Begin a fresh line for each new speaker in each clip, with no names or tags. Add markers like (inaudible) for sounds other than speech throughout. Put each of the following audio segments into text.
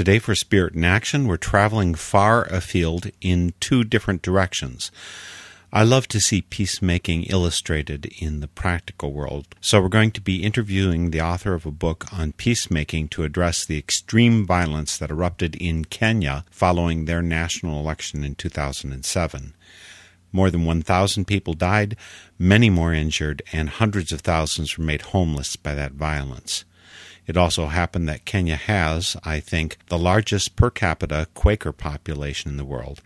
Today, for Spirit in Action, we're traveling far afield in two different directions. I love to see peacemaking illustrated in the practical world, so we're going to be interviewing the author of a book on peacemaking to address the extreme violence that erupted in Kenya following their national election in 2007. More than 1,000 people died, many more injured, and hundreds of thousands were made homeless by that violence. It also happened that Kenya has, I think, the largest per capita Quaker population in the world,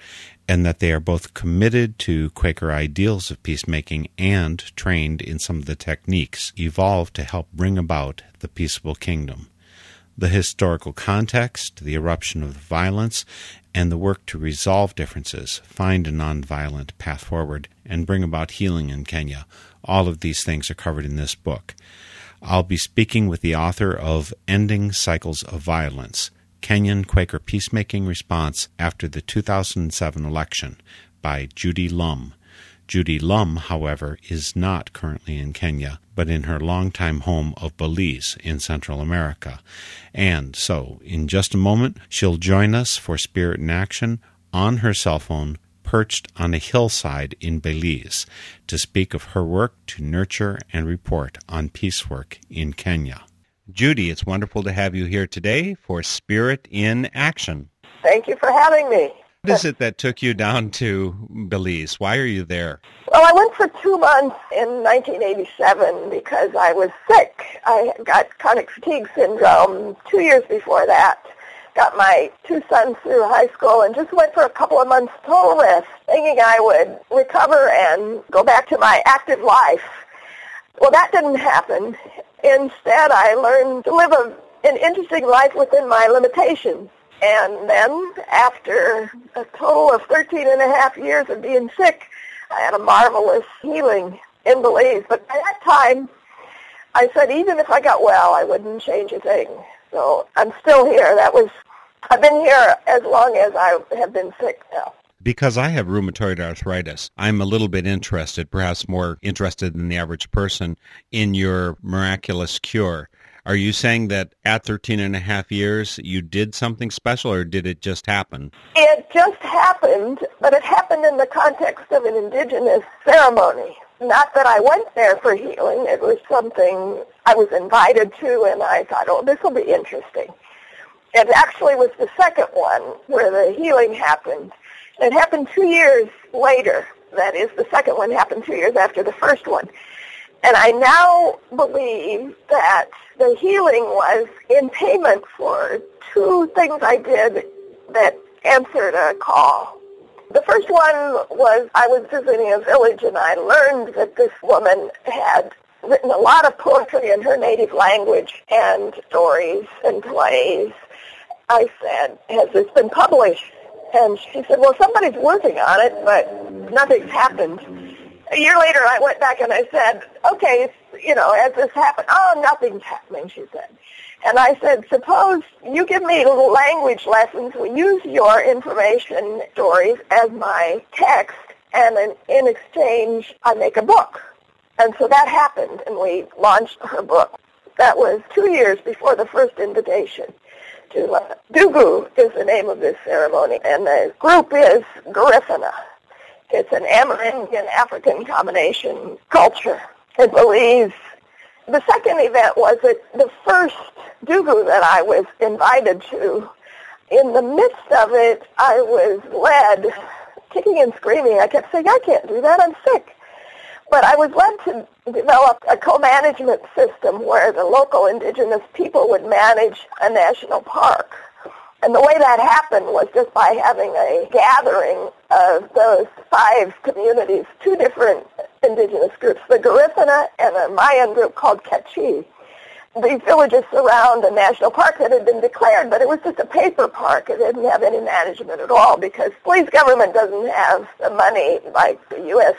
and that they are both committed to Quaker ideals of peacemaking and trained in some of the techniques evolved to help bring about the peaceable kingdom. The historical context, the eruption of violence, and the work to resolve differences, find a nonviolent path forward, and bring about healing in Kenya. All of these things are covered in this book. I'll be speaking with the author of Ending Cycles of Violence Kenyan Quaker Peacemaking Response After the 2007 Election by Judy Lumb. Judy Lumb, however, is not currently in Kenya, but in her longtime home of Belize in Central America. And so, in just a moment, she'll join us for Spirit in Action on her cell phone perched on a hillside in Belize to speak of her work to nurture and report on peace work in Kenya. Judy, it's wonderful to have you here today for Spirit in Action.
Thank you for having me.
What is it that took you down to Belize? Why are you there?
Well, I went for two months in 1987 because I was sick. I got chronic fatigue syndrome two years before that. Got my two sons through high school and just went for a couple of months total rest, thinking I would recover and go back to my active life. Well, that didn't happen. Instead, I learned to live a, an interesting life within my limitations. And then, after a total of 13 and a half years of being sick, I had a marvelous healing in Belize. But by that time, I said even if I got well, I wouldn't change a thing. So I'm still here. That was, I've been here as long as I have been sick now.
Because I have rheumatoid arthritis, I'm a little bit interested, perhaps more interested than the average person, in your miraculous cure. Are you saying that at 13 and a half years you did something special or did it just happen?
It just happened, but it happened in the context of an indigenous ceremony. Not that I went there for healing. It was something I was invited to, and I thought, oh, this will be interesting. It actually was the second one where the healing happened. It happened two years later. That is, the second one happened two years after the first one. And I now believe that the healing was in payment for two things I did that answered a call. The first one was I was visiting a village and I learned that this woman had written a lot of poetry in her native language and stories and plays. I said, has this been published? And she said, well, somebody's working on it, but nothing's happened. A year later, I went back and I said, okay, you know, has this happened? Oh, nothing's happening, she said. And I said, suppose you give me language lessons. We use your information stories as my text, and in, in exchange, I make a book. And so that happened, and we launched her book. That was two years before the first invitation to uh, Dugu is the name of this ceremony, and the group is Garifuna. It's an Amerindian African combination culture. It believes the second event was that the first Dugu that I was invited to, in the midst of it, I was led, kicking and screaming. I kept saying, I can't do that, I'm sick. But I was led to develop a co-management system where the local indigenous people would manage a national park. And the way that happened was just by having a gathering of those five communities, two different indigenous groups, the Garifuna and a Mayan group called K'echí. These villages surround a national park that had been declared, but it was just a paper park. It didn't have any management at all because Belize government doesn't have the money like the U.S.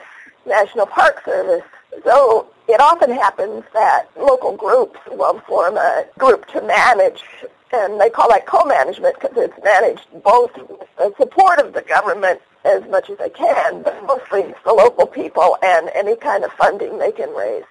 National Park Service. So it often happens that local groups will form a group to manage and they call that co-management because it's managed both the support of the government as much as they can, but mostly it's the local people and any kind of funding they can raise.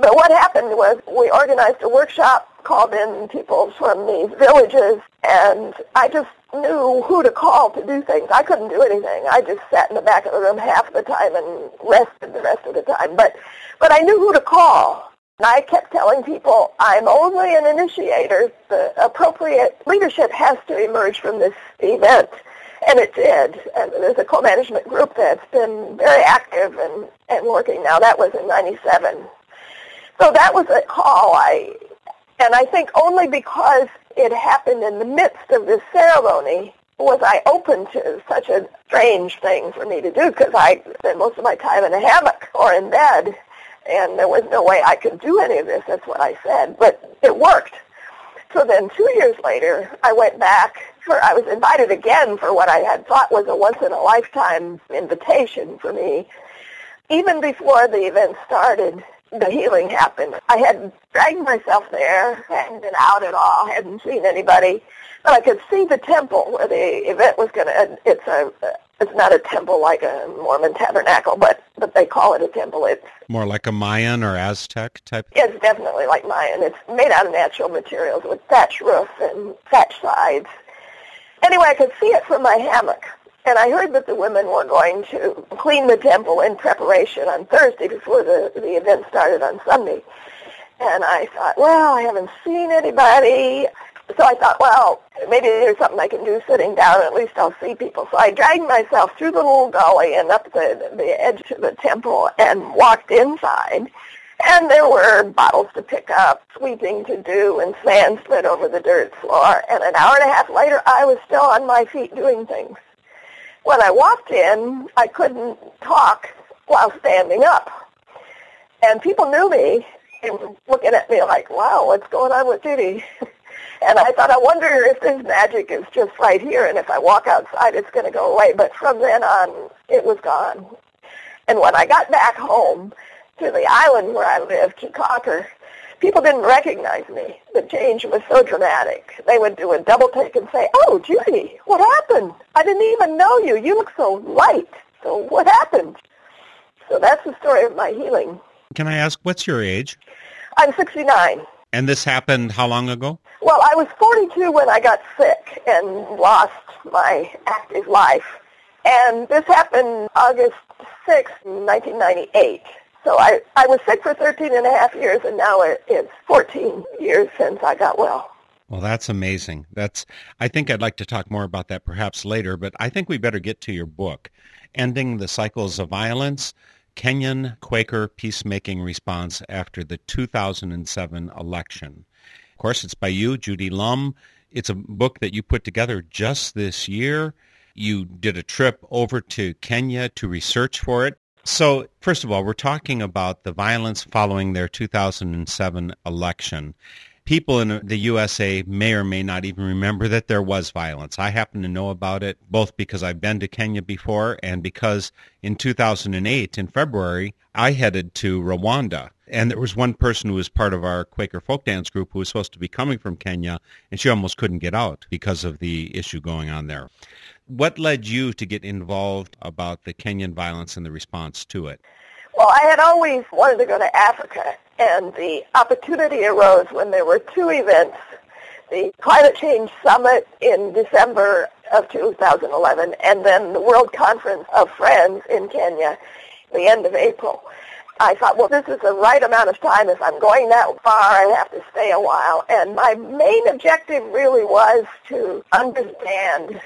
But what happened was we organized a workshop, called in people from these villages, and I just knew who to call to do things. I couldn't do anything. I just sat in the back of the room half the time and rested the rest of the time. But but I knew who to call. And I kept telling people, I'm only an initiator. The appropriate leadership has to emerge from this event. And it did. And there's a co-management group that's been very active and, and working now. That was in 97. So that was a call. I, and I think only because it happened in the midst of this ceremony was I open to such a strange thing for me to do because I spent most of my time in a hammock or in bed and there was no way I could do any of this. That's what I said, but it worked. So then two years later, I went back for, I was invited again for what I had thought was a once in a lifetime invitation for me. Even before the event started, the healing happened. I had dragged myself there, hadn't been out at all, hadn't seen anybody, but I could see the temple where the event was going to, it's a, it's not a temple like a Mormon tabernacle, but but they call it a temple. It's
more like a Mayan or Aztec type.
It's definitely like Mayan. It's made out of natural materials with thatch roof and thatch sides. Anyway, I could see it from my hammock, and I heard that the women were going to clean the temple in preparation on Thursday before the the event started on Sunday. And I thought, well, I haven't seen anybody. So I thought, well, maybe there's something I can do sitting down. At least I'll see people. So I dragged myself through the little gully and up the, the edge of the temple and walked inside. And there were bottles to pick up, sweeping to do, and sand slid over the dirt floor. And an hour and a half later, I was still on my feet doing things. When I walked in, I couldn't talk while standing up. And people knew me and were looking at me like, wow, what's going on with Judy? (laughs) And I thought, I wonder if this magic is just right here, and if I walk outside, it's going to go away. But from then on, it was gone. And when I got back home to the island where I lived, to Caulker, people didn't recognize me. The change was so dramatic. They would do a double take and say, oh, Judy, what happened? I didn't even know you. You look so light. So what happened? So that's the story of my healing.
Can I ask, what's your age?
I'm 69.
And this happened how long ago?
Well, I was 42 when I got sick and lost my active life. And this happened August 6, 1998. So I, I was sick for 13 and a half years, and now it, it's 14 years since I got well.
Well, that's amazing. That's I think I'd like to talk more about that perhaps later, but I think we better get to your book, Ending the Cycles of Violence, Kenyan Quaker Peacemaking Response After the 2007 Election. Of course, it's by you, Judy Lumb. It's a book that you put together just this year. You did a trip over to Kenya to research for it. So, first of all, we're talking about the violence following their 2007 election people in the USA may or may not even remember that there was violence. I happen to know about it both because I've been to Kenya before and because in 2008, in February, I headed to Rwanda. And there was one person who was part of our Quaker folk dance group who was supposed to be coming from Kenya, and she almost couldn't get out because of the issue going on there. What led you to get involved about the Kenyan violence and the response to it?
Well, I had always wanted to go to Africa, and the opportunity arose when there were two events. The Climate Change Summit in December of 2011, and then the World Conference of Friends in Kenya, the end of April. I thought, well, this is the right amount of time. If I'm going that far, I have to stay a while. And my main objective really was to understand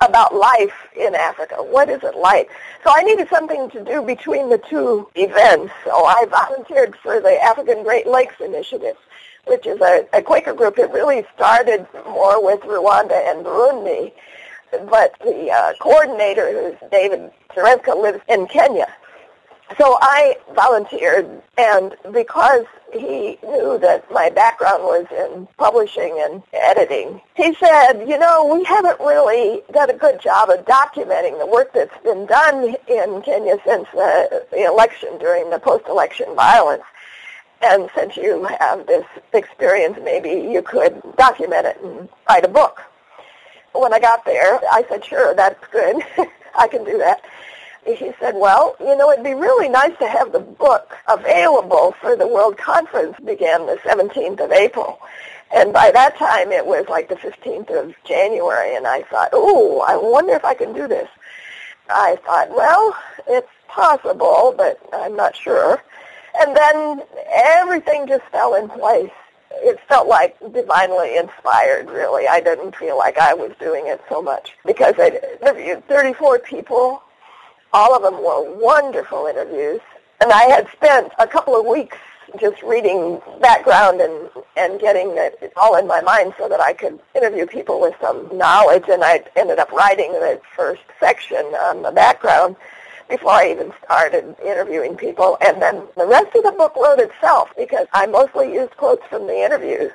about life in Africa. What is it like? So I needed something to do between the two events. So I volunteered for the African Great Lakes Initiative, which is a, a Quaker group. It really started more with Rwanda and Burundi. But the uh, coordinator, who's David Zarembka, lives in Kenya. So I volunteered, and because he knew that my background was in publishing and editing, he said, you know, we haven't really done a good job of documenting the work that's been done in Kenya since the, the election, during the post-election violence. And since you have this experience, maybe you could document it and write a book. When I got there, I said, sure, that's good. (laughs) I can do that he said, well, you know, it'd be really nice to have the book available for the World Conference began the 17th of April. And by that time, it was like the 15th of January, and I thought, oh, I wonder if I can do this. I thought, well, it's possible, but I'm not sure. And then everything just fell in place. It felt like divinely inspired, really. I didn't feel like I was doing it so much because I interviewed 34 people all of them were wonderful interviews. And I had spent a couple of weeks just reading background and, and getting it all in my mind so that I could interview people with some knowledge. And I ended up writing the first section on the background before I even started interviewing people. And then the rest of the book wrote itself because I mostly used quotes from the interviews.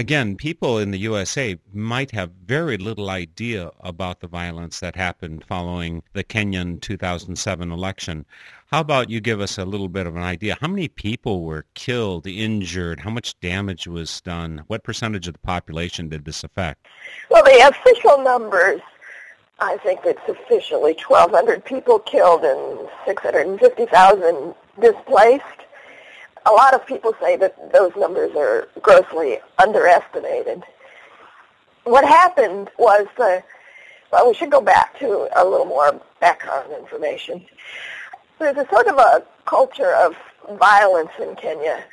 Again, people in the USA might have very little idea about the violence that happened following the Kenyan 2007 election. How about you give us a little bit of an idea? How many people were killed, injured? How much damage was done? What percentage of the population did this affect?
Well, the official numbers, I think it's officially 1,200 people killed and 650,000 displaced a lot of people say that those numbers are grossly underestimated. What happened was the, well, we should go back to a little more background information. There's a sort of a culture of violence in Kenya.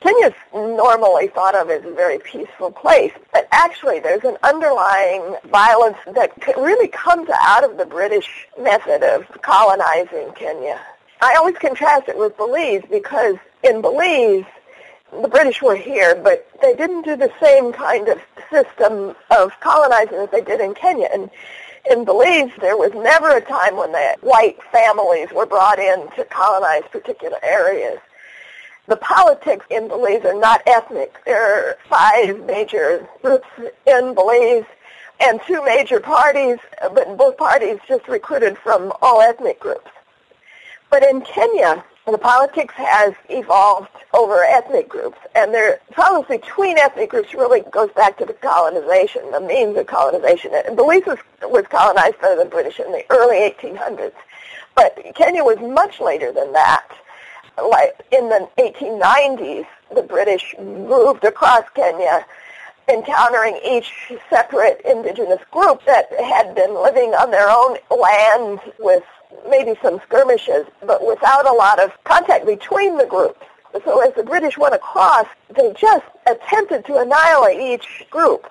Kenya's normally thought of as a very peaceful place, but actually there's an underlying violence that really comes out of the British method of colonizing Kenya. I always contrast it with Belize because in Belize, the British were here, but they didn't do the same kind of system of colonizing that they did in Kenya. And in Belize, there was never a time when the white families were brought in to colonize particular areas. The politics in Belize are not ethnic. There are five major groups in Belize and two major parties, but both parties just recruited from all ethnic groups. But in Kenya, the politics has evolved over ethnic groups, and the problems between ethnic groups really goes back to the colonization, the means of colonization. And Belize was, was colonized by the British in the early 1800s, but Kenya was much later than that. Like in the 1890s, the British moved across Kenya encountering each separate indigenous group that had been living on their own land with maybe some skirmishes, but without a lot of contact between the groups. So as the British went across, they just attempted to annihilate each group.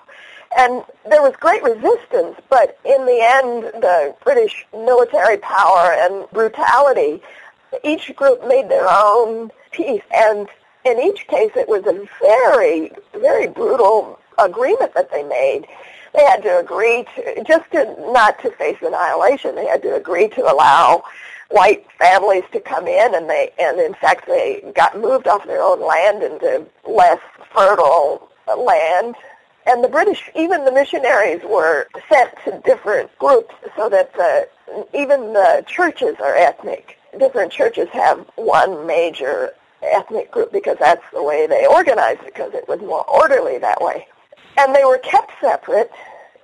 And there was great resistance, but in the end, the British military power and brutality, each group made their own peace. And in each case, it was a very, very brutal agreement that they made they had to agree to just to not to face annihilation. They had to agree to allow white families to come in, and they and in fact they got moved off their own land into less fertile land. And the British, even the missionaries, were sent to different groups so that the, even the churches are ethnic. Different churches have one major ethnic group because that's the way they organized because it was more orderly that way and they were kept separate.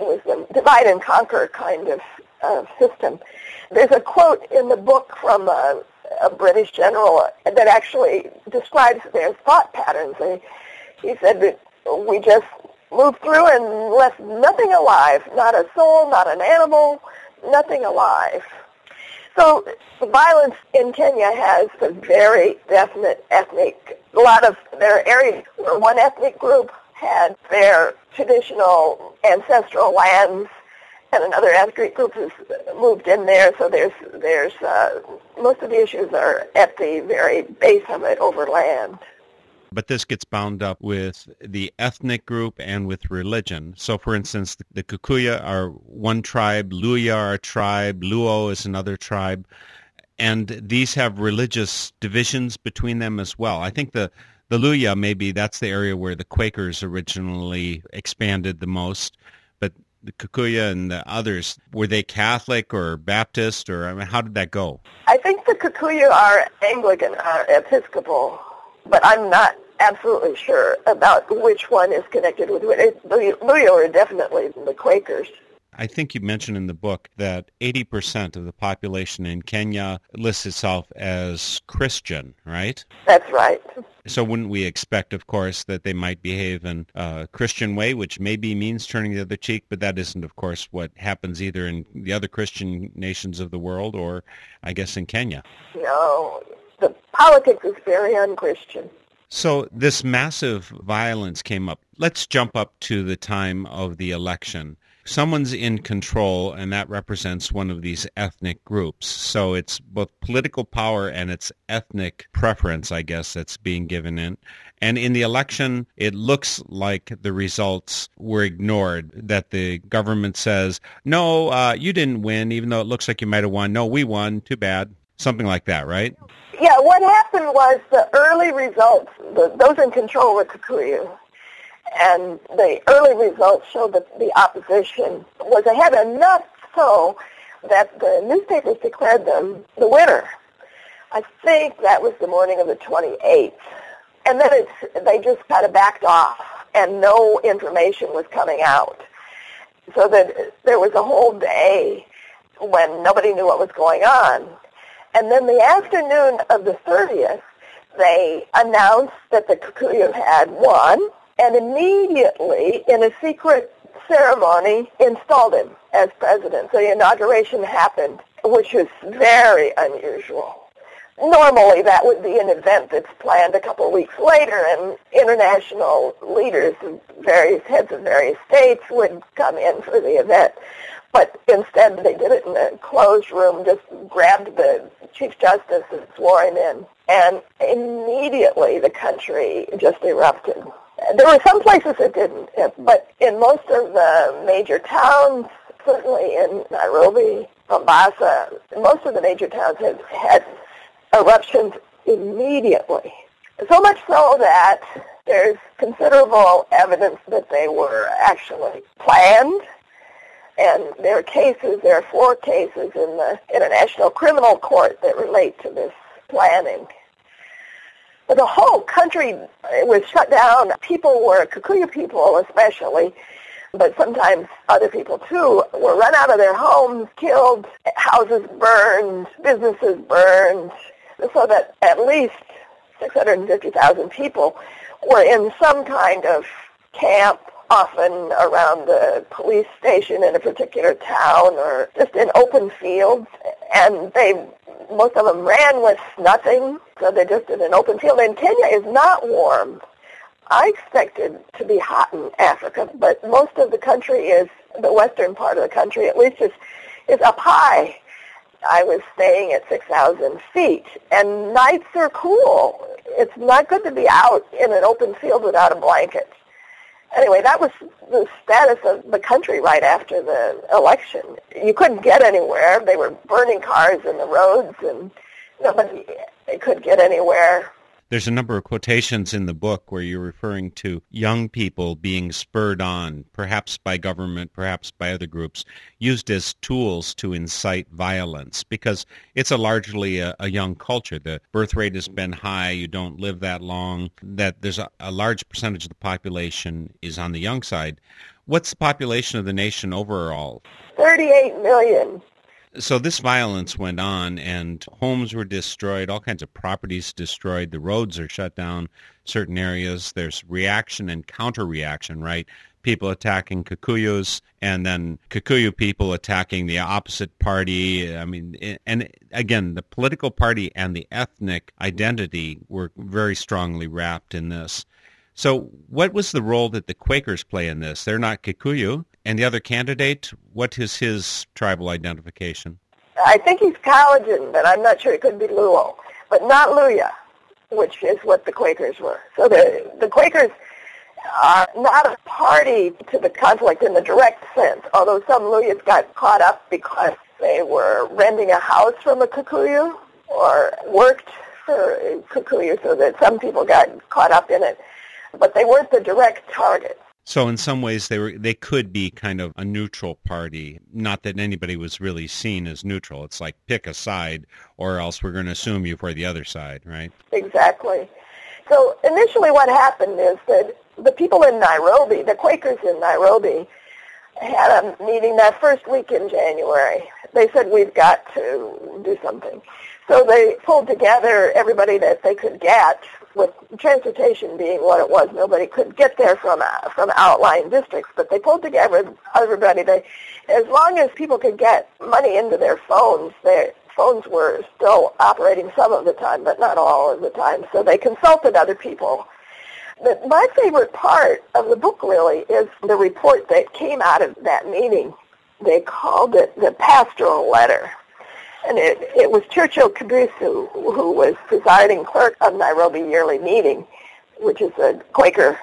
It was a divide and conquer kind of uh, system. There's a quote in the book from a, a British general that actually describes their thought patterns. He said that we just moved through and left nothing alive, not a soul, not an animal, nothing alive. So violence in Kenya has a very definite ethnic, a lot of, there are areas one ethnic group had their traditional ancestral lands and another ethnic group has moved in there. So there's, there's, uh, most of the issues are at the very base of it over land.
But this gets bound up with the ethnic group and with religion. So, for instance, the, Kikuyu are one tribe, Luhya are a tribe, Luo is another tribe, and these have religious divisions between them as well. I think the the Luhya maybe that's the area where the Quakers originally expanded the most, but the Kikuyu and the others were they Catholic or Baptist or I mean, how did that go?
I think the Kikuyu are Anglican, are Episcopal but I'm not absolutely sure about which one is connected with which. Luhya are definitely the Quakers.
I think you mentioned in the book that 80% of the population in Kenya lists itself as Christian, right?
That's right.
So wouldn't we expect, of course, that they might behave in a Christian way, which maybe means turning the other cheek, but that isn't, of course, what happens either in the other Christian nations of the world or, I guess, in Kenya.
No, the politics is very unchristian.
So this massive violence came up. Let's jump up to the time of the election. Someone's in control, and that represents one of these ethnic groups. So it's both political power and it's ethnic preference, I guess, that's being given in. And in the election, it looks like the results were ignored, that the government says, no, uh, you didn't win, even though it looks like you might have won. No, we won. Too bad. Something like that, right?
Yeah, what happened was the early results, the, those in control were Kikuyu, and the early results showed that the opposition was ahead enough so that the newspapers declared them the winner. I think that was the morning of the 28th. And then it's, they just kind of backed off, and no information was coming out. So that there was a whole day when nobody knew what was going on. And then the afternoon of the 30th, they announced that the Kikuyu had won, and immediately, in a secret ceremony, installed him as president. So the inauguration happened, which was very unusual. Normally, that would be an event that's planned a couple of weeks later, and international leaders of various heads of various states would come in for the event. But instead, they did it in a closed room, just grabbed the Chief Justice and swore him in. And immediately the country just erupted. There were some places that didn't, but in most of the major towns, certainly in Nairobi, Mombasa, most of the major towns had had eruptions immediately. So much so that there's considerable evidence that they were actually planned and there are cases, there are four cases in the International Criminal Court that relate to this planning. The whole country was shut down. People were, Kikuyu people especially, but sometimes other people too, were run out of their homes, killed, houses burned, businesses burned, so that at least 650,000 people were in some kind of camp often around the police station in a particular town or just in open fields. And they, most of them ran with nothing, so they're just in an open field. And Kenya is not warm. I expected to be hot in Africa, but most of the country is, the western part of the country at least, is, is up high. I was staying at 6,000 feet, and nights are cool. It's not good to be out in an open field without a blanket anyway, that was the status of the country right after the election. You couldn't get anywhere. They were burning cars in the roads, and nobody could get anywhere.
There's a number of quotations in the book where you're referring to young people being spurred on, perhaps by government, perhaps by other groups, used as tools to incite violence because it's a largely a, a young culture. The birth rate has been high, you don't live that long, that there's a, a large percentage of the population is on the young side. What's the population of the nation overall?
38 million.
So this violence went on, and homes were destroyed, all kinds of properties destroyed. The roads are shut down, certain areas. There's reaction and counter-reaction, right? people attacking Kikuyus and then Kikuyu people attacking the opposite party. I mean, and again, the political party and the ethnic identity were very strongly wrapped in this. So, what was the role that the Quakers play in this? They're not Kikuyu. And the other candidate, what is his tribal identification?
I think he's Kalenjin, but I'm not sure. It could be Luo, but not Luhya, which is what the Quakers were. So the the Quakers are not a party to the conflict in the direct sense, although some Luhyas got caught up because they were renting a house from a Kikuyu or worked for a Kikuyu, so that some people got caught up in it. But they weren't the direct target.
So in some ways they were they could be kind of a neutral party. Not that anybody was really seen as neutral. It's like pick a side or else we're going to assume you for the other side, right?
Exactly. So initially what happened is that the people in Nairobi, the Quakers in Nairobi, had a meeting that first week in January. They said, we've got to do something. So they pulled together everybody that they could get, with transportation being what it was. Nobody could get there from uh, from outlying districts, but they pulled together everybody. They, as long as people could get money into their phones, their phones were still operating some of the time, but not all of the time. So they consulted other people but my favorite part of the book really is the report that came out of that meeting. They called it the pastoral letter. And it, it was Churchill Kibisu who was presiding clerk of Nairobi Yearly Meeting, which is a Quaker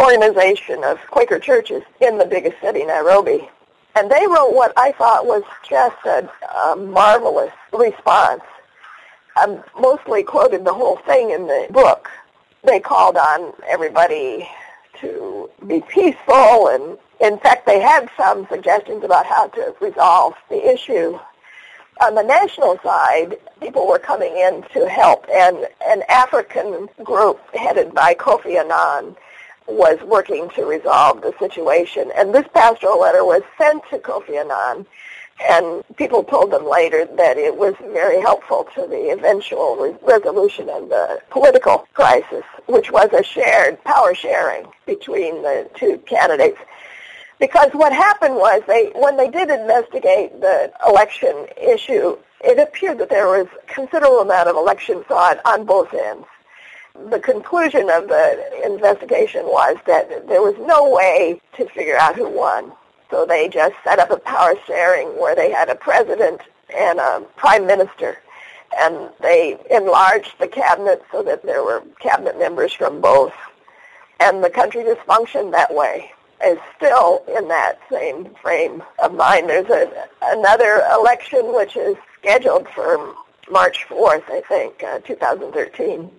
organization of Quaker churches in the biggest city, Nairobi. And they wrote what I thought was just a, a marvelous response. I mostly quoted the whole thing in the book, they called on everybody to be peaceful and in fact they had some suggestions about how to resolve the issue. On the national side, people were coming in to help and an African group headed by Kofi Annan was working to resolve the situation. And this pastoral letter was sent to Kofi Annan and people told them later that it was very helpful to the eventual re- resolution of the political crisis, which was a shared power sharing between the two candidates. Because what happened was they, when they did investigate the election issue, it appeared that there was considerable amount of election fraud on both ends. The conclusion of the investigation was that there was no way to figure out who won. So they just set up a power sharing where they had a president and a prime minister. And they enlarged the cabinet so that there were cabinet members from both. And the country just functioned that way. Is still in that same frame of mind. There's a, another election which is scheduled for March 4th, I think, uh, 2013.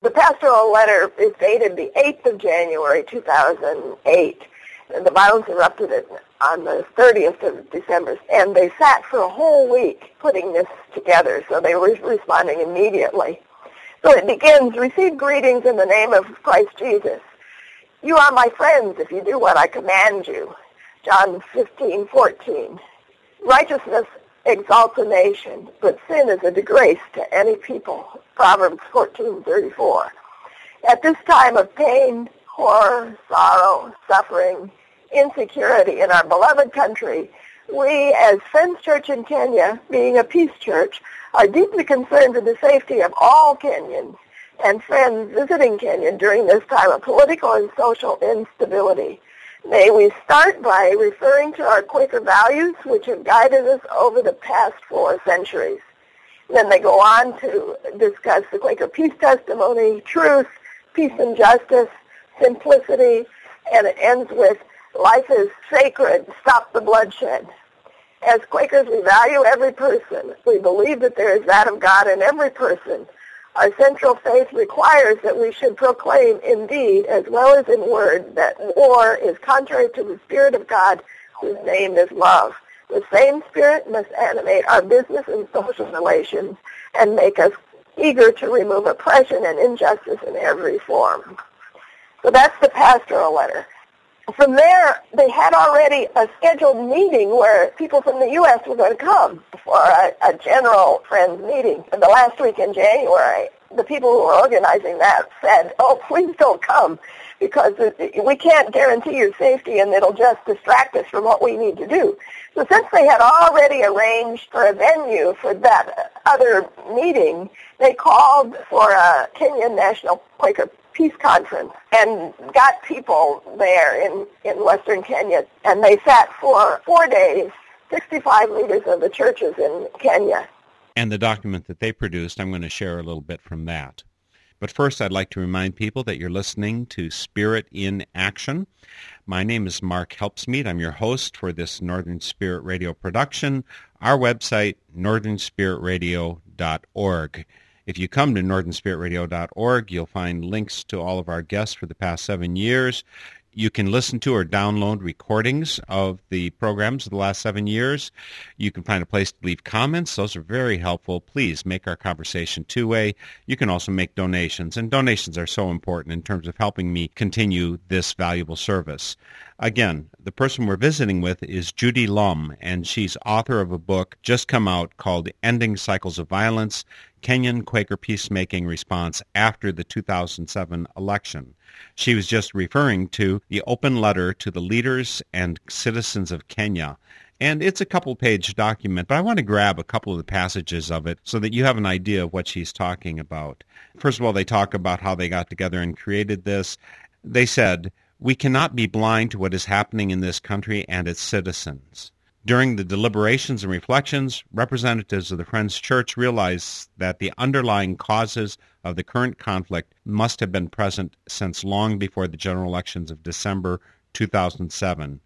The pastoral letter is dated the 8th of January, 2008 the violence erupted on the 30th of December, and they sat for a whole week putting this together, so they were responding immediately. So it begins, receive greetings in the name of Christ Jesus. You are my friends if you do what I command you. John 15, 14. Righteousness exalts a nation, but sin is a disgrace to any people. Proverbs 14, 34. At this time of pain, horror, sorrow, suffering, insecurity in our beloved country, we as Friends Church in Kenya, being a peace church, are deeply concerned for the safety of all Kenyans and friends visiting Kenya during this time of political and social instability. May we start by referring to our Quaker values, which have guided us over the past four centuries. Then they go on to discuss the Quaker peace testimony, truth, peace and justice, simplicity, and it ends with Life is sacred. Stop the bloodshed. As Quakers, we value every person. We believe that there is that of God in every person. Our central faith requires that we should proclaim in deed as well as in word that war is contrary to the Spirit of God whose name is love. The same Spirit must animate our business and social relations and make us eager to remove oppression and injustice in every form. So that's the pastoral letter from there, they had already a scheduled meeting where people from the U.S. were going to come for a, a general friends meeting. And the last week in January, the people who were organizing that said, oh, please don't come because we can't guarantee your safety and it'll just distract us from what we need to do. So since they had already arranged for a venue for that other meeting, they called for a Kenyan National Quaker Peace Conference and got people there in, in Western Kenya. And they sat for four days, 65 leaders of the churches in Kenya.
And the document that they produced, I'm going to share a little bit from that. But first, I'd like to remind people that you're listening to Spirit in Action. My name is Mark Helpsmeet. I'm your host for this Northern Spirit Radio production. Our website, northernspiritradio.org. If you come to northernspiritradio.org, you'll find links to all of our guests for the past seven years. You can listen to or download recordings of the programs of the last seven years. You can find a place to leave comments. Those are very helpful. Please make our conversation two-way. You can also make donations, and donations are so important in terms of helping me continue this valuable service. Again, the person we're visiting with is Judy Lumb, and she's author of a book just come out called Ending Cycles of Violence, Kenyan Quaker Peacemaking Response After the 2007 Election. She was just referring to the open letter to the leaders and citizens of Kenya. And it's a couple page document, but I want to grab a couple of the passages of it so that you have an idea of what she's talking about. First of all, they talk about how they got together and created this. They said, we cannot be blind to what is happening in this country and its citizens. During the deliberations and reflections, representatives of the Friends Church realized that the underlying causes of the current conflict must have been present since long before the general elections of December 2007.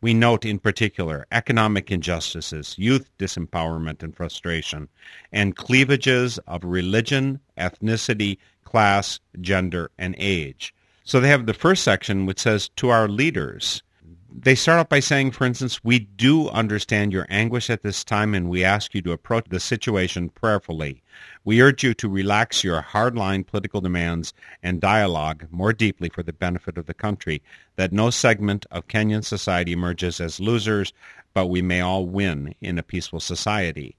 We note in particular economic injustices, youth disempowerment and frustration, and cleavages of religion, ethnicity, class, gender, and age. So they have the first section which says, to our leaders. They start off by saying, for instance, we do understand your anguish at this time and we ask you to approach the situation prayerfully. We urge you to relax your hardline political demands and dialogue more deeply for the benefit of the country, that no segment of Kenyan society emerges as losers, but we may all win in a peaceful society.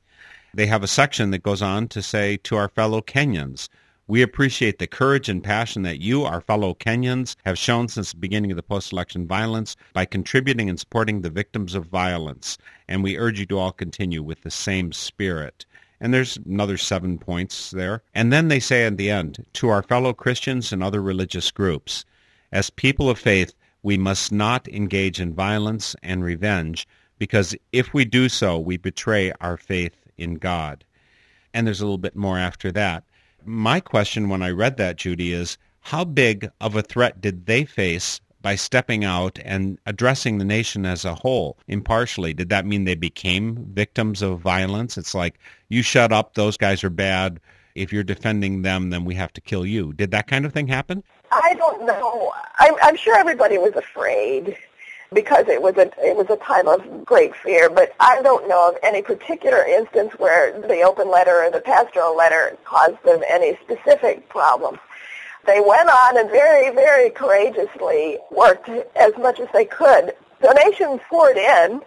They have a section that goes on to say to our fellow Kenyans, we appreciate the courage and passion that you, our fellow Kenyans, have shown since the beginning of the post-election violence by contributing and supporting the victims of violence, and we urge you to all continue with the same spirit. And there's another seven points there. And then they say at the end, to our fellow Christians and other religious groups, as people of faith, we must not engage in violence and revenge, because if we do so, we betray our faith in God. And there's a little bit more after that. My question when I read that, Judy, is how big of a threat did they face by stepping out and addressing the nation as a whole impartially? Did that mean they became victims of violence? It's like, you shut up, those guys are bad. If you're defending them, then we have to kill you. Did that kind of thing happen?
I don't know. I'm, I'm sure everybody was afraid because it was a it was a time of great fear. But I don't know of any particular instance where the open letter or the pastoral letter caused them any specific problems. They went on and very, very courageously worked as much as they could. Donations poured in.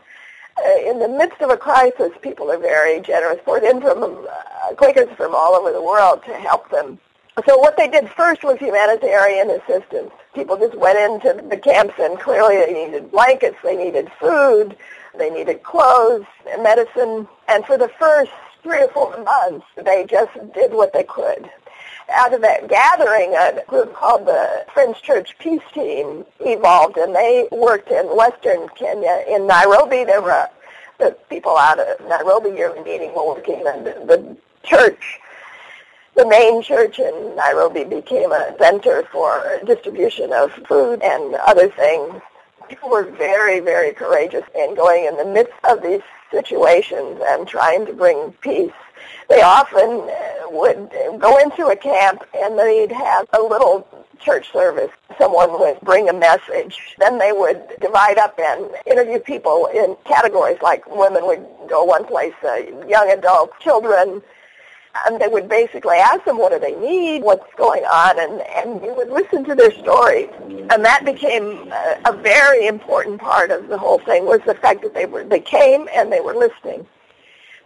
Uh, in the midst of a crisis, people are very generous, poured in from uh, Quakers from all over the world to help them so what they did first was humanitarian assistance. People just went into the camps and clearly they needed blankets, they needed food, they needed clothes, and medicine. And for the first three or four months, they just did what they could. Out of that gathering, a group called the Friends Church Peace Team evolved, and they worked in western Kenya. In Nairobi, there were the people out of Nairobi yearly meeting were working, and the, the church the main church in Nairobi became a center for distribution of food and other things. People were very, very courageous in going in the midst of these situations and trying to bring peace. They often uh, would go into a camp and they'd have a little church service. Someone would bring a message. Then they would divide up and interview people in categories like women would go one place, uh, young adults, children, and they would basically ask them what do they need, what's going on, and, and you would listen to their stories. And that became a, a very important part of the whole thing was the fact that they were they came and they were listening.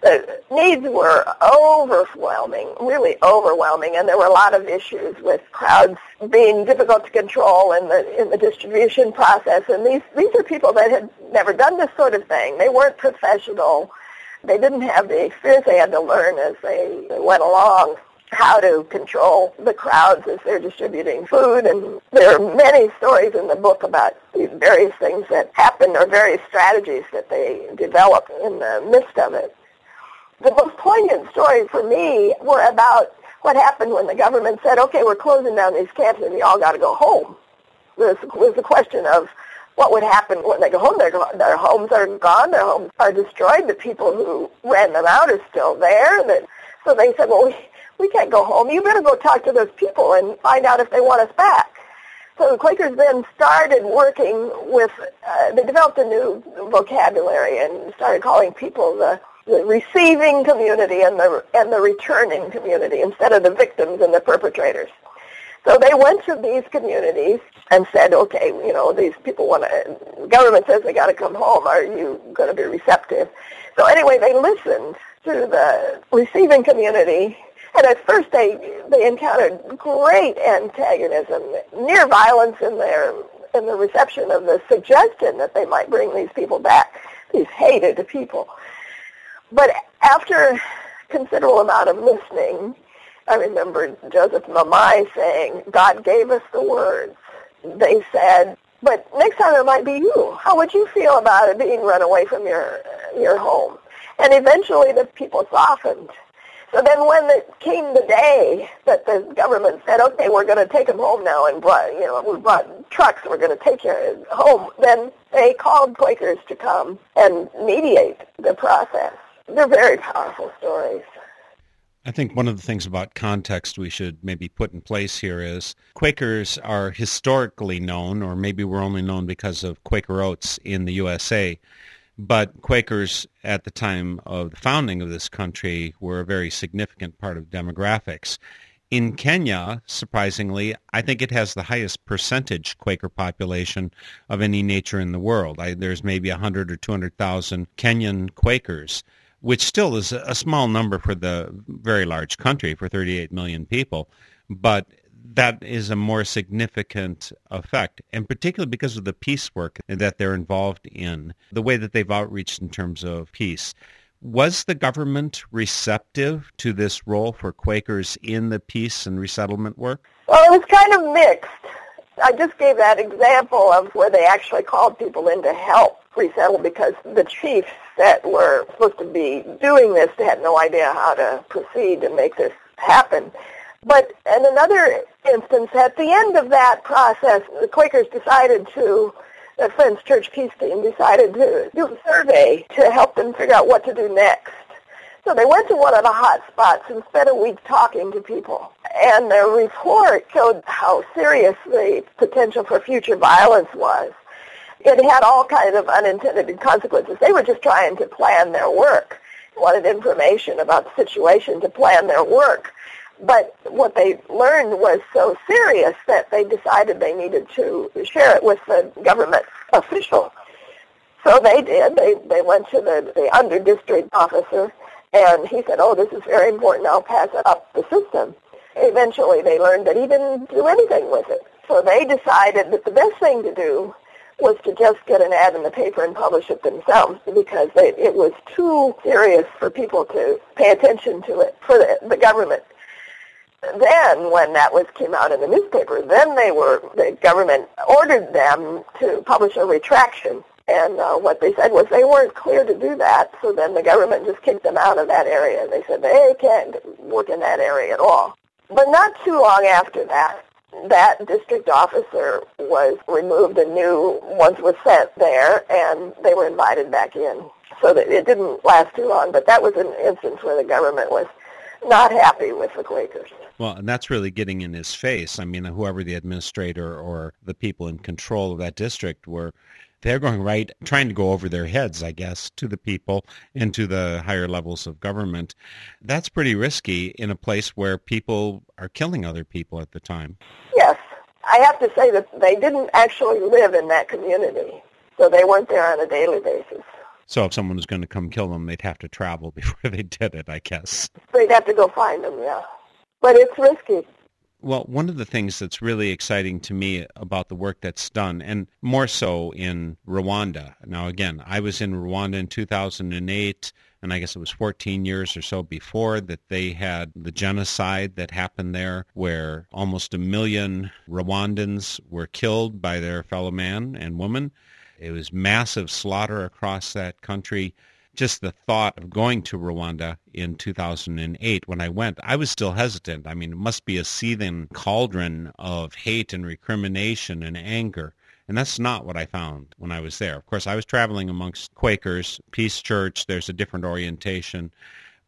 the needs were overwhelming, really overwhelming, and there were a lot of issues with crowds being difficult to control in the in the distribution process. And these these are people that had never done this sort of thing. They weren't professional. They didn't have the experience. They had to learn as they went along how to control the crowds as they're distributing food. And there are many stories in the book about these various things that happened or various strategies that they developed in the midst of it. The most poignant stories for me were about what happened when the government said, okay, we're closing down these camps and we all got to go home. This was the question of what would happen when they go home. Their, their homes are gone. Their homes are destroyed. The people who ran them out are still there. That, so they said, well, we, we can't go home. You better go talk to those people and find out if they want us back. So the Quakers then started working with, uh, they developed a new vocabulary and started calling people the the receiving community and the and the returning community instead of the victims and the perpetrators. So they went to these communities and said, okay, you know, these people want to, government says they got to come home. Are you going to be receptive? So anyway, they listened to the receiving community. And at first they, they encountered great antagonism, near violence in their, in the reception of the suggestion that they might bring these people back, these hated people. But after considerable amount of listening, I remember Joseph Mamai saying, God gave us the words. They said, but next time it might be you. How would you feel about it being run away from your, your home? And eventually the people softened. So then when it came the day that the government said, okay, we're going to take them home now and brought, you know, we brought trucks, we're going to take you home, then they called Quakers to come and mediate the process. They're very powerful stories.
I think one of the things about context we should maybe put in place here is Quakers are historically known, or maybe we're only known because of Quaker Oats in the USA, but Quakers at the time of the founding of this country were a very significant part of demographics. In Kenya, surprisingly, I think it has the highest percentage Quaker population of any nature in the world. I, there's maybe 100 or 200,000 Kenyan Quakers which still is a small number for the very large country, for 38 million people, but that is a more significant effect, and particularly because of the peace work that they're involved in, the way that they've outreached in terms of peace. Was the government receptive to this role for Quakers in the peace and resettlement work?
Well, it was kind of mixed. I just gave that example of where they actually called people in to help resettle because the chiefs that were supposed to be doing this had no idea how to proceed to make this happen. But in another instance, at the end of that process, the Quakers decided to, the Friends Church Peace Team decided to do a survey to help them figure out what to do next. So they went to one of the hot spots and spent a week talking to people. And their report showed how serious the potential for future violence was it had all kinds of unintended consequences. They were just trying to plan their work, wanted information about the situation to plan their work. But what they learned was so serious that they decided they needed to share it with the government official. So they did. They they went to the, the under district officer and he said, Oh, this is very important, I'll pass it up the system. Eventually they learned that he didn't do anything with it. So they decided that the best thing to do was to just get an ad in the paper and publish it themselves because they, it was too serious for people to pay attention to it for the, the government. Then, when that was came out in the newspaper, then they were the government ordered them to publish a retraction, and uh, what they said was they weren't clear to do that. So then the government just kicked them out of that area. They said they can't work in that area at all. But not too long after that, that district officer was removed and new ones were sent there and they were invited back in. So that it didn't last too long, but that was an instance where the government was not happy with the Quakers.
Well, and that's really getting in his face. I mean, whoever the administrator or the people in control of that district were they're going right, trying to go over their heads, I guess, to the people and to the higher levels of government. That's pretty risky in a place where people are killing other people at the time.
Yes. I have to say that they didn't actually live in that community, so they weren't there on a daily basis.
So if someone was going to come kill them, they'd have to travel (laughs) before they did it, I guess.
They'd have to go find them, yeah. But it's risky.
Well, one of the things that's really exciting to me about the work that's done, and more so in Rwanda. Now, again, I was in Rwanda in 2008, and I guess it was 14 years or so before that they had the genocide that happened there, where almost a million Rwandans were killed by their fellow man and woman. It was massive slaughter across that country just the thought of going to Rwanda in 2008 when I went, I was still hesitant. I mean, it must be a seething cauldron of hate and recrimination and anger. And that's not what I found when I was there. Of course, I was traveling amongst Quakers, Peace Church, there's a different orientation.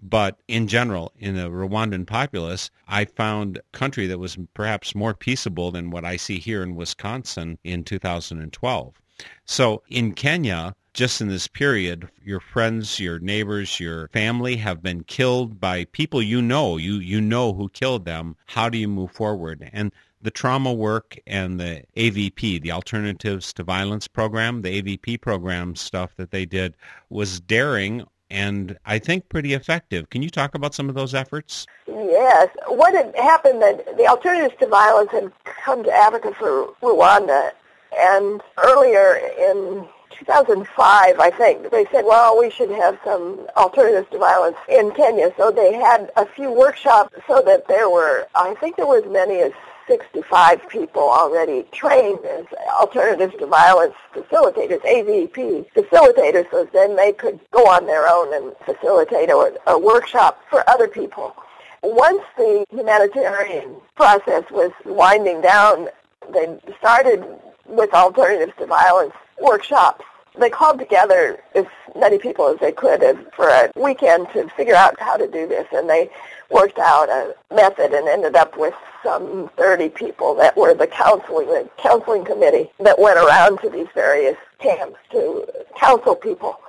But in general, in the Rwandan populace, I found a country that was perhaps more peaceable than what I see here in Wisconsin in 2012. So in Kenya, just in this period, your friends, your neighbors, your family have been killed by people you know. You you know who killed them. How do you move forward? And the trauma work and the AVP, the Alternatives to Violence program, the AVP program stuff that they did was daring and I think pretty effective. Can you talk about some of those efforts?
Yes. What had happened that the Alternatives to Violence had come to Africa for Rwanda, and earlier in 2005, I think, they said, well, we should have some alternatives to violence in Kenya. So they had a few workshops so that there were, I think there were as many as 65 people already trained as alternatives to violence facilitators, AVP facilitators, so then they could go on their own and facilitate a, a workshop for other people. Once the humanitarian process was winding down, they started with alternatives to violence workshops. They called together as many people as they could for a weekend to figure out how to do this, and they worked out a method and ended up with some 30 people that were the counseling, the counseling committee that went around to these various camps to counsel people.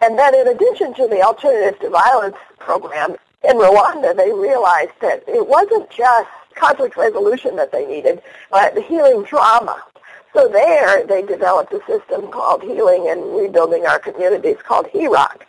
And then in addition to the Alternatives to Violence program, in Rwanda they realized that it wasn't just conflict resolution that they needed, but the healing trauma. So there, they developed a system called Healing and Rebuilding Our Communities called HROC.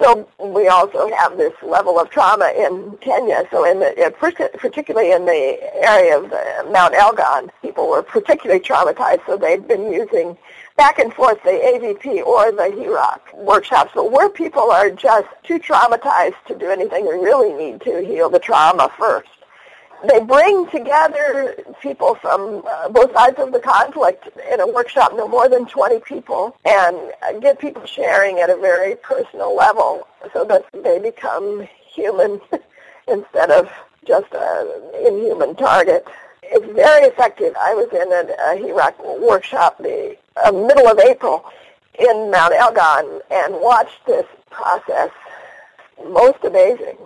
So we also have this level of trauma in Kenya. So in the, particularly in the area of uh, Mount Elgon, people were particularly traumatized. So they've been using back and forth the AVP or the HROC workshops. But where people are just too traumatized to do anything, they really need to heal the trauma first they bring together people from uh, both sides of the conflict in a workshop, no more than 20 people, and get people sharing at a very personal level so that they become human (laughs) instead of just an inhuman target. It's very effective. I was in a, a HROC workshop the uh, middle of April in Mount Elgon and watched this process. Most amazing.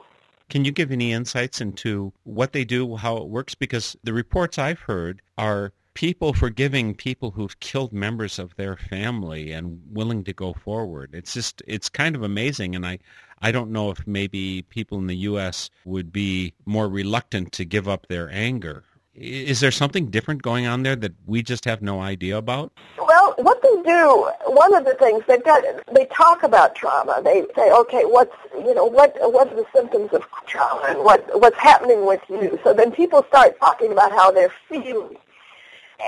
Can you give any insights into what they do, how it works? Because the reports I've heard are people forgiving people who've killed members of their family and willing to go forward. It's just it's kind of amazing and I I don't know if maybe people in the US would be more reluctant to give up their anger is there something different going on there that we just have no idea about?
Well, what they do, one of the things they've got, they talk about trauma. They say, okay, what's you know what what are the symptoms of trauma and what what's happening with you? So then people start talking about how they're feeling,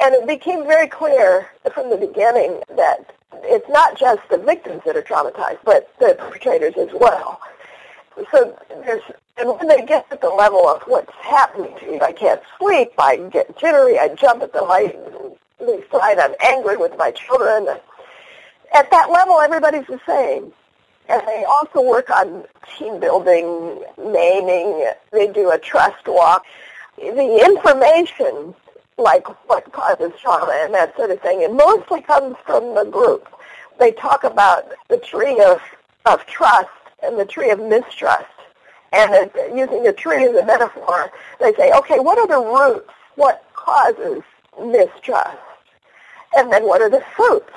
and it became very clear from the beginning that it's not just the victims that are traumatized, but the perpetrators as well so there's and when they get to the level of what's happening to you, I can't sleep, I get jittery, I jump at the light side, I'm angry with my children. At that level, everybody's the same. And they also work on team building, naming. They do a trust walk. The information, like what causes trauma and that sort of thing, it mostly comes from the group. They talk about the tree of, of trust and the tree of mistrust. And uh, using the tree as a metaphor, they say, okay, what are the roots? What causes mistrust? And then what are the fruits?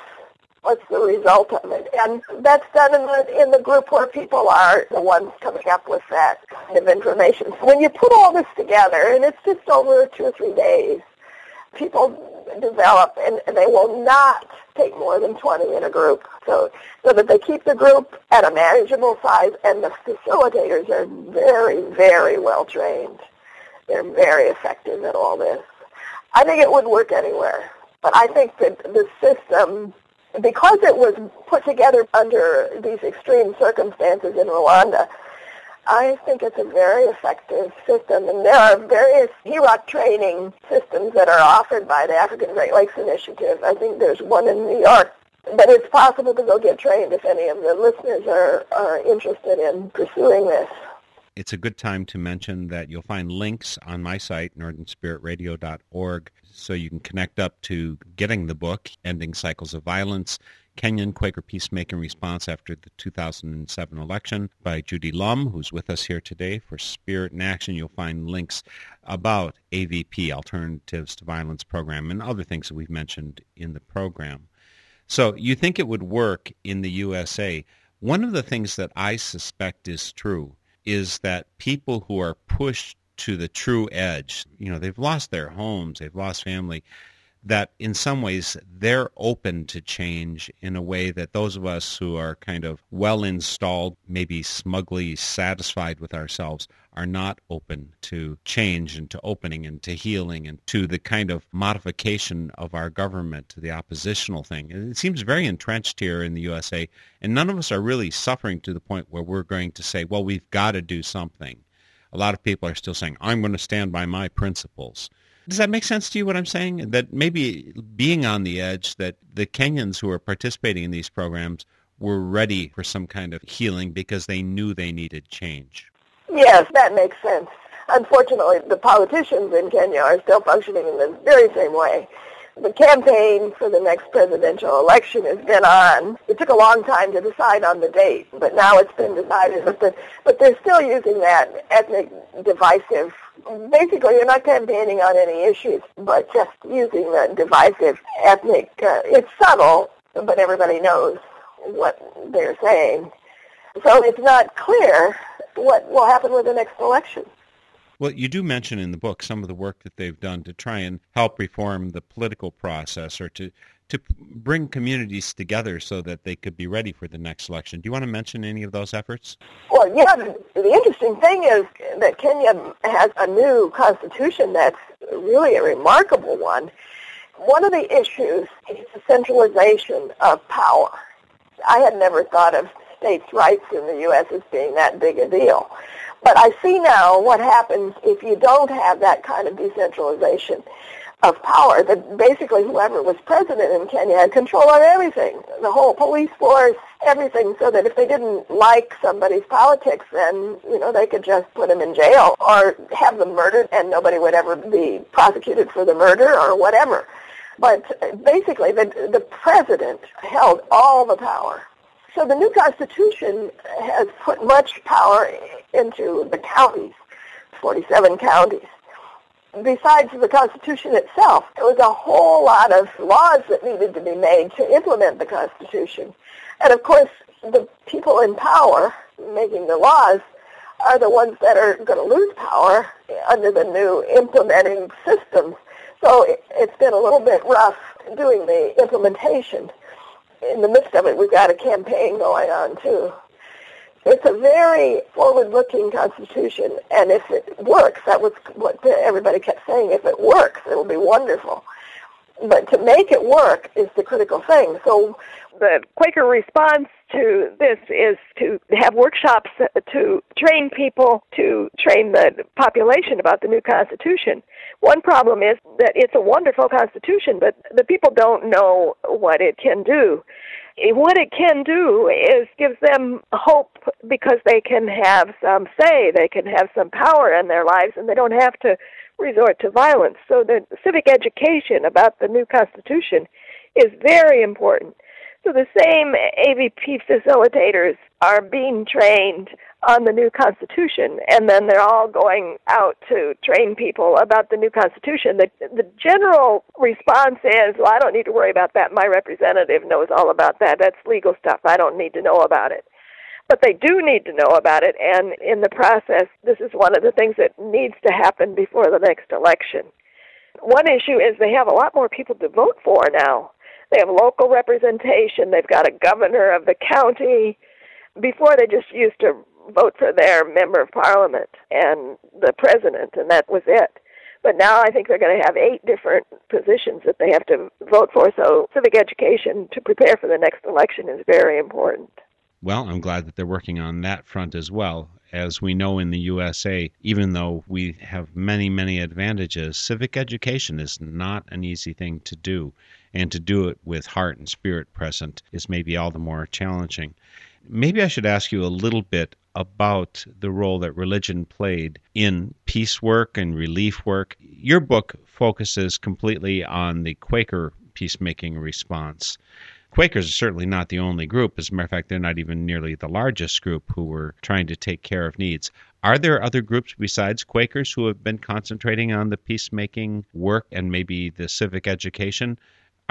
What's the result of it? And that's done in the in the group where people are the ones coming up with that kind of information. So when you put all this together, and it's just over two or three days, people develop and they will not take more than 20 in a group. So, so that they keep the group at a manageable size and the facilitators are very, very well trained. They're very effective at all this. I think it would work anywhere. But I think that the system, because it was put together under these extreme circumstances in Rwanda, I think it's a very effective system, and there are various HROC training systems that are offered by the African Great Lakes Initiative. I think there's one in New York, but it's possible to go get trained if any of the listeners are, are interested in pursuing this.
It's a good time to mention that you'll find links on my site, northernspiritradio.org, so you can connect up to getting the book, Ending Cycles of Violence, Kenyan Quaker Peacemaking Response After the 2007 Election by Judy Lumb, who's with us here today for Spirit in Action. You'll find links about AVP, Alternatives to Violence Program, and other things that we've mentioned in the program. So you think it would work in the USA. One of the things that I suspect is true is that people who are pushed to the true edge, you know, they've lost their homes, they've lost family, that in some ways they're open to change in a way that those of us who are kind of well installed, maybe smugly satisfied with ourselves, are not open to change and to opening and to healing and to the kind of modification of our government to the oppositional thing. it seems very entrenched here in the USA, and none of us are really suffering to the point where we're going to say, well, we've got to do something. A lot of people are still saying, I'm going to stand by my principles. Does that make sense to you what I'm saying? That maybe being on the edge, that the Kenyans who are participating in these programs were ready for some kind of healing because they knew they needed change.
Yes, that makes sense. Unfortunately, the politicians in Kenya are still functioning in the very same way. The campaign for the next presidential election has been on. It took a long time to decide on the date, but now it's been decided. But, the, but they're still using that ethnic divisive basically you're not campaigning on any issues, but just using the divisive ethnic. Uh, it's subtle, but everybody knows what they're saying. So it's not clear what will happen with the next election.
Well, you do mention in the book some of the work that they've done to try and help reform the political process or to to bring communities together so that they could be ready for the next election. Do you want to mention any of those efforts?
Well, yeah. The interesting thing is that Kenya has a new constitution that's really a remarkable one. One of the issues is the centralization of power. I had never thought of states' rights in the U.S. as being that big a deal. But I see now what happens if you don't have that kind of decentralization of power that basically whoever was president in Kenya had control on everything, the whole police force, everything, so that if they didn't like somebody's politics, then, you know, they could just put them in jail or have them murdered and nobody would ever be prosecuted for the murder or whatever. But basically, the, the president held all the power. So the new Constitution has put much power into the counties, 47 counties besides the Constitution itself, there was a whole lot of laws that needed to be made to implement the Constitution. And of course, the people in power making the laws are the ones that are going to lose power under the new implementing systems. So it, it's been a little bit rough doing the implementation. In the midst of it, we've got a campaign going on too. It's a very forward-looking constitution, and if it works, that was what everybody kept saying. If it works, it'll be wonderful. But to make it work is the critical thing. So the Quaker response to this is to have workshops to train people, to train the population about the new Constitution. One problem is that it's a wonderful Constitution, but the people don't know what it can do what it can do is gives them hope because they can have some say, they can have some power in their lives, and they don't have to resort to violence. So the civic education about the new Constitution is very important. So the same AVP facilitators are being trained on the new Constitution, and then they're all going out to train people about the new Constitution. The, the general response is, well, I don't need to worry about that. My representative knows all about that. That's legal stuff. I don't need to know about it. But they do need to know about it, and in the process, this is one of the things that needs to happen before the next election. One issue is they have a lot more people to vote for now They have local representation. They've got a governor of the county. Before, they just used to vote for their member of parliament and the president, and that was it. But now I think they're going to have eight different positions that they have to vote for. So civic education to prepare for the next election is very important.
Well, I'm glad that they're working on that front as well. As we know in the USA, even though we have many, many advantages, civic education is not an easy thing to do. And to do it with heart and spirit present is maybe all the more challenging. Maybe I should ask you a little bit about the role that religion played in peace work and relief work. Your book focuses completely on the Quaker peacemaking response. Quakers are certainly not the only group. As a matter of fact, they're not even nearly the largest group who were trying to take care of needs. Are there other groups besides Quakers who have been concentrating on the peacemaking work and maybe the civic education?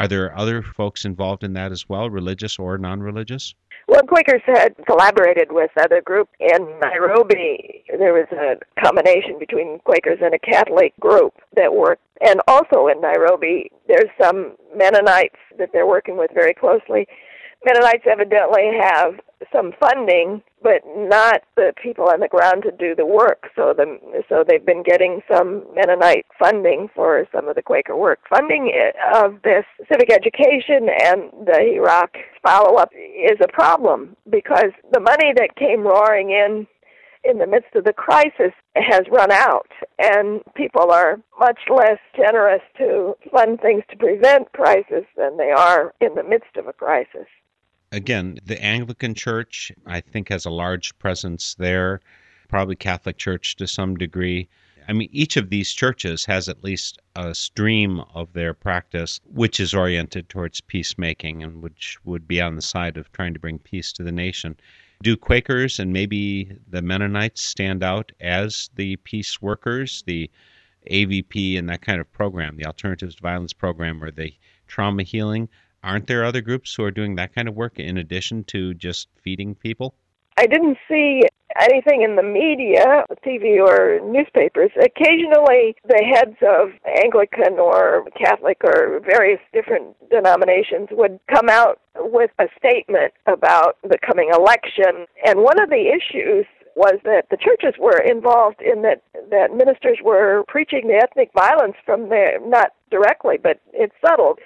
Are there other folks involved in that as well, religious or non religious?
Well, Quakers had collaborated with other groups in Nairobi. There was a combination between Quakers and a Catholic group that worked. And also in Nairobi, there's some Mennonites that they're working with very closely. Mennonites evidently have some funding, but not the people on the ground to do the work. So the so they've been getting some Mennonite funding for some of the Quaker work. Funding eh, of this civic education and the HROC follow up is a problem because the money that came roaring in in the midst of the crisis has run out, and people are much less generous to fund things to prevent crisis than they are in the midst of a crisis
again, the Anglican Church, I think, has a large presence there, probably Catholic Church to some degree. I mean, each of these churches has at least a stream of their practice which is oriented towards peacemaking and which would be on the side of trying to bring peace to the nation. Do Quakers and maybe the Mennonites stand out as the peace workers, the AVP and that kind of program, the Alternatives to Violence program, or the trauma healing? Aren't there other groups who are doing that kind of work in addition to just feeding people?
I didn't see anything in the media, TV or newspapers. Occasionally, the heads of Anglican or Catholic or various different denominations would come out with a statement about the coming election. And one of the issues was that the churches were involved in that that ministers were preaching the ethnic violence from there not directly but it's subtle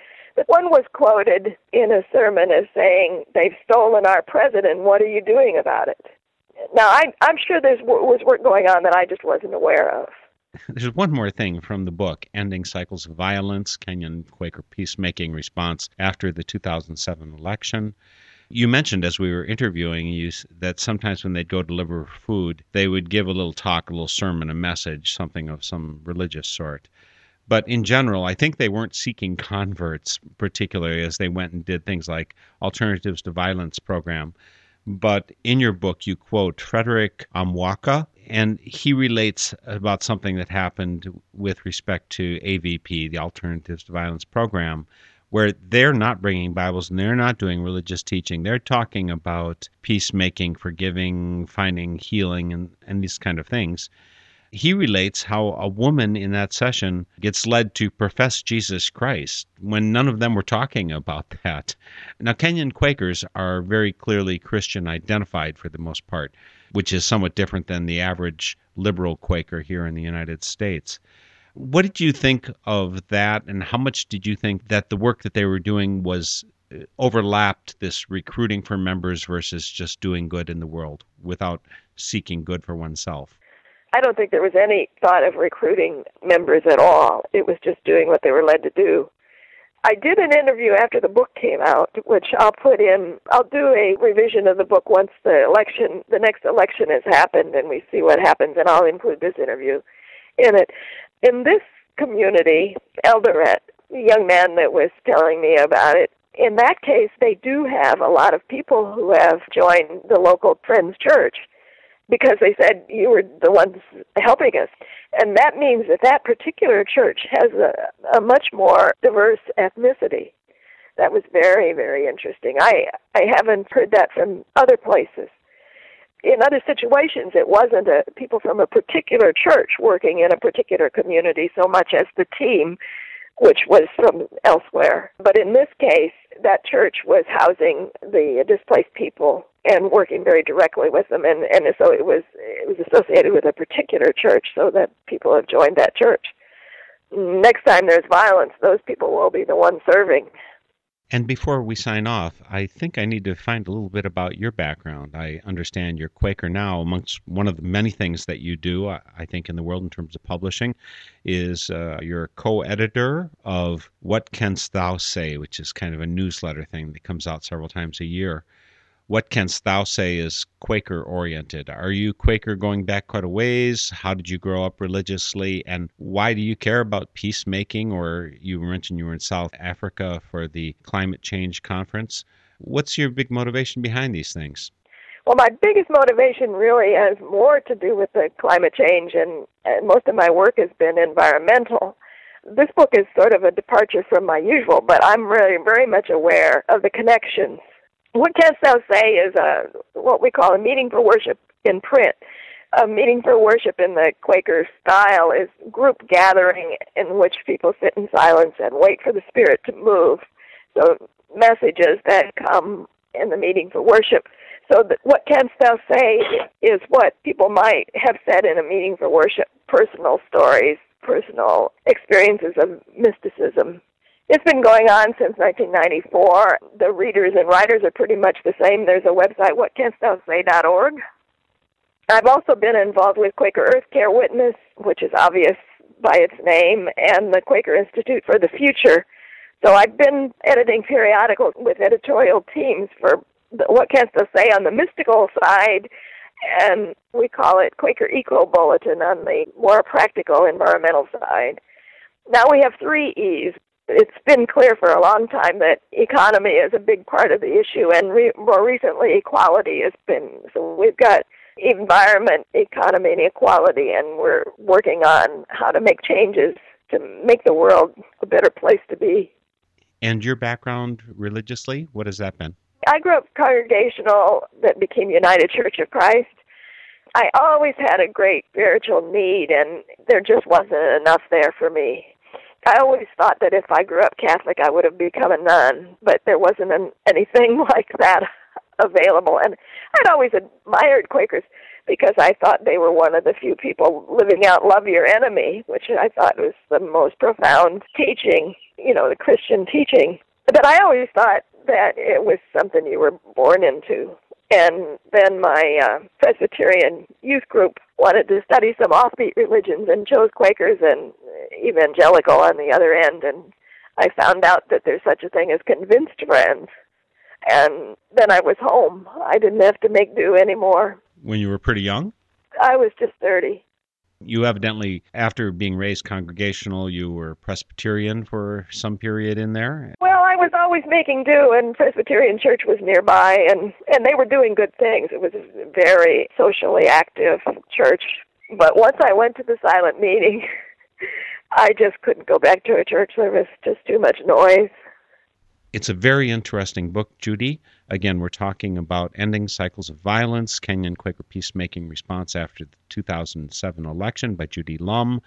one was quoted in a sermon as saying, They've stolen our president. What are you doing about it? Now, I, I'm sure there was work going on that I just wasn't aware of.
There's one more thing from the book Ending Cycles of Violence Kenyan Quaker Peacemaking Response After the 2007 Election. You mentioned as we were interviewing you that sometimes when they'd go deliver food, they would give a little talk, a little sermon, a message, something of some religious sort. But in general, I think they weren't seeking converts, particularly as they went and did things like Alternatives to Violence program. But in your book, you quote Frederick Amwaka, and he relates about something that happened with respect to AVP, the Alternatives to Violence program, where they're not bringing Bibles and they're not doing religious teaching. They're talking about peacemaking, forgiving, finding healing, and, and these kind of things he relates how a woman in that session gets led to profess Jesus Christ when none of them were talking about (laughs) that. Now, Kenyan Quakers are very clearly Christian identified for the most part, which is somewhat different than the average liberal Quaker here in the United States. What did you think of that, and how much did you think that the work that they were doing was uh, overlapped this recruiting for members versus just doing good in the world without seeking good for oneself?
I don't think there was any thought of recruiting members at all. It was just doing what they were led to do. I did an interview after the book came out, which I'll put in. I'll do a revision of the book once the election, the next election has happened, and we see what happens, and I'll include this interview in it. In this community, Eldoret, the young man that was telling me about it, in that case, they do have a lot of people who have joined the local Friends Church because they said you were the ones helping us. And that means that that particular church has a, a much more diverse ethnicity. That was very, very interesting. I, I haven't heard that from other places. In other situations, it wasn't a, people from a particular church working in a particular community so much as the team, which was from elsewhere. But in this case, that church was housing the displaced people and working very directly with them and and so it was it was associated with a particular church so that people have joined that church next time there's violence those people will be the ones serving
and before we sign off, I think I need to find a little bit about your background. I understand you're Quaker now. Amongst one of the many things that you do, I think, in the world in terms of publishing, is uh, you're co-editor of What Canst Thou Say, which is kind of a newsletter thing that comes out several times a year what canst thou say is Quaker oriented? Are you Quaker going back quite a ways? How did you grow up religiously? And why do you care about peacemaking? Or you mentioned you were in South Africa for the climate change conference. What's your big motivation behind these things?
Well, my biggest motivation really has more to do with the climate change, and, and most of my work has been environmental this book is sort of a departure from my usual, but I'm really very much aware of the connections what Canst Thou Say is a what we call a meeting for worship in print. A meeting for worship in the Quaker style is group gathering in which people sit in silence and wait for the Spirit to move. So messages that come in the meeting for worship. So that what Canst Thou Say is what people might have said in a meeting for worship, personal stories, personal experiences of mysticism it's been going on since 1994. The readers and writers are pretty much the same. There's a website, whatcanstthouSay.org. I've also been involved with Quaker Earth Care Witness, which is obvious by its name, and the Quaker Institute for the Future. So I've been editing periodicals with editorial teams for the, What Canst Thou Say on the mystical side, and we call it Quaker Eco Bulletin on the more practical environmental side. Now we have three E's it's been clear for a long time that economy is a big part of the issue, and re- more recently, equality has been. So we've got environment, economy, and equality, and we're working on how to make changes to make the world a better place to be.
And your background religiously, what has that been?
I grew up congregational that became United Church of Christ. I always had a great spiritual need, and there just wasn't enough there for me. I always thought that if I grew up Catholic, I would have become a nun, but there wasn't an, anything (laughs) like that available. And I'd always admired Quakers because I thought they were one of the few people living out love your enemy, which I thought was the most profound teaching, you know, the Christian teaching. But I always thought that it was something you were born into. And then my uh, Presbyterian youth group wanted to study some offbeat religions and chose Quakers and evangelical on the other end. And I found out that there's such a thing as convinced friends. And then I was home. I didn't have to make do anymore.
When you were pretty young?
I was just 30
you evidently, after being raised congregational, you were Presbyterian for some period in there.
Well, I was always making do, and Presbyterian Church was nearby, and and they were doing good things. It was a very socially active church. But once I went to the silent meeting, (laughs) I just couldn't go back to a church. service. just too much noise.
It's a very interesting book, Judy. Again, we're talking about ending cycles of violence, Kenyan Quaker peacemaking response after the 2007 election by Judy Lumb.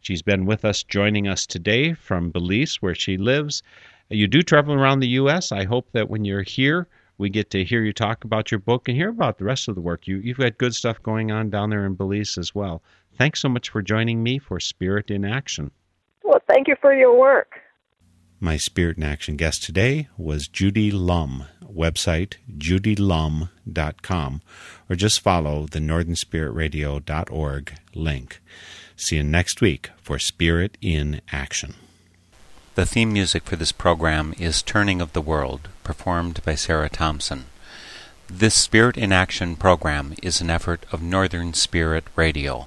She's been with us, joining us today from Belize, where she lives. You do travel around the U.S. I hope that when you're here, we get to hear you talk about your book and hear about the rest of the work. You, you've got good stuff going on down there in Belize as well. Thanks so much for joining me for Spirit in Action.
Well, thank you for your work.
My Spirit in Action guest today was Judy Lumb. Website judylumb.com or just follow the northernspiritradio.org link. See you next week for Spirit in Action.
The theme music for this program is Turning of the World, performed by Sarah Thompson. This Spirit in Action program is an effort of Northern Spirit Radio.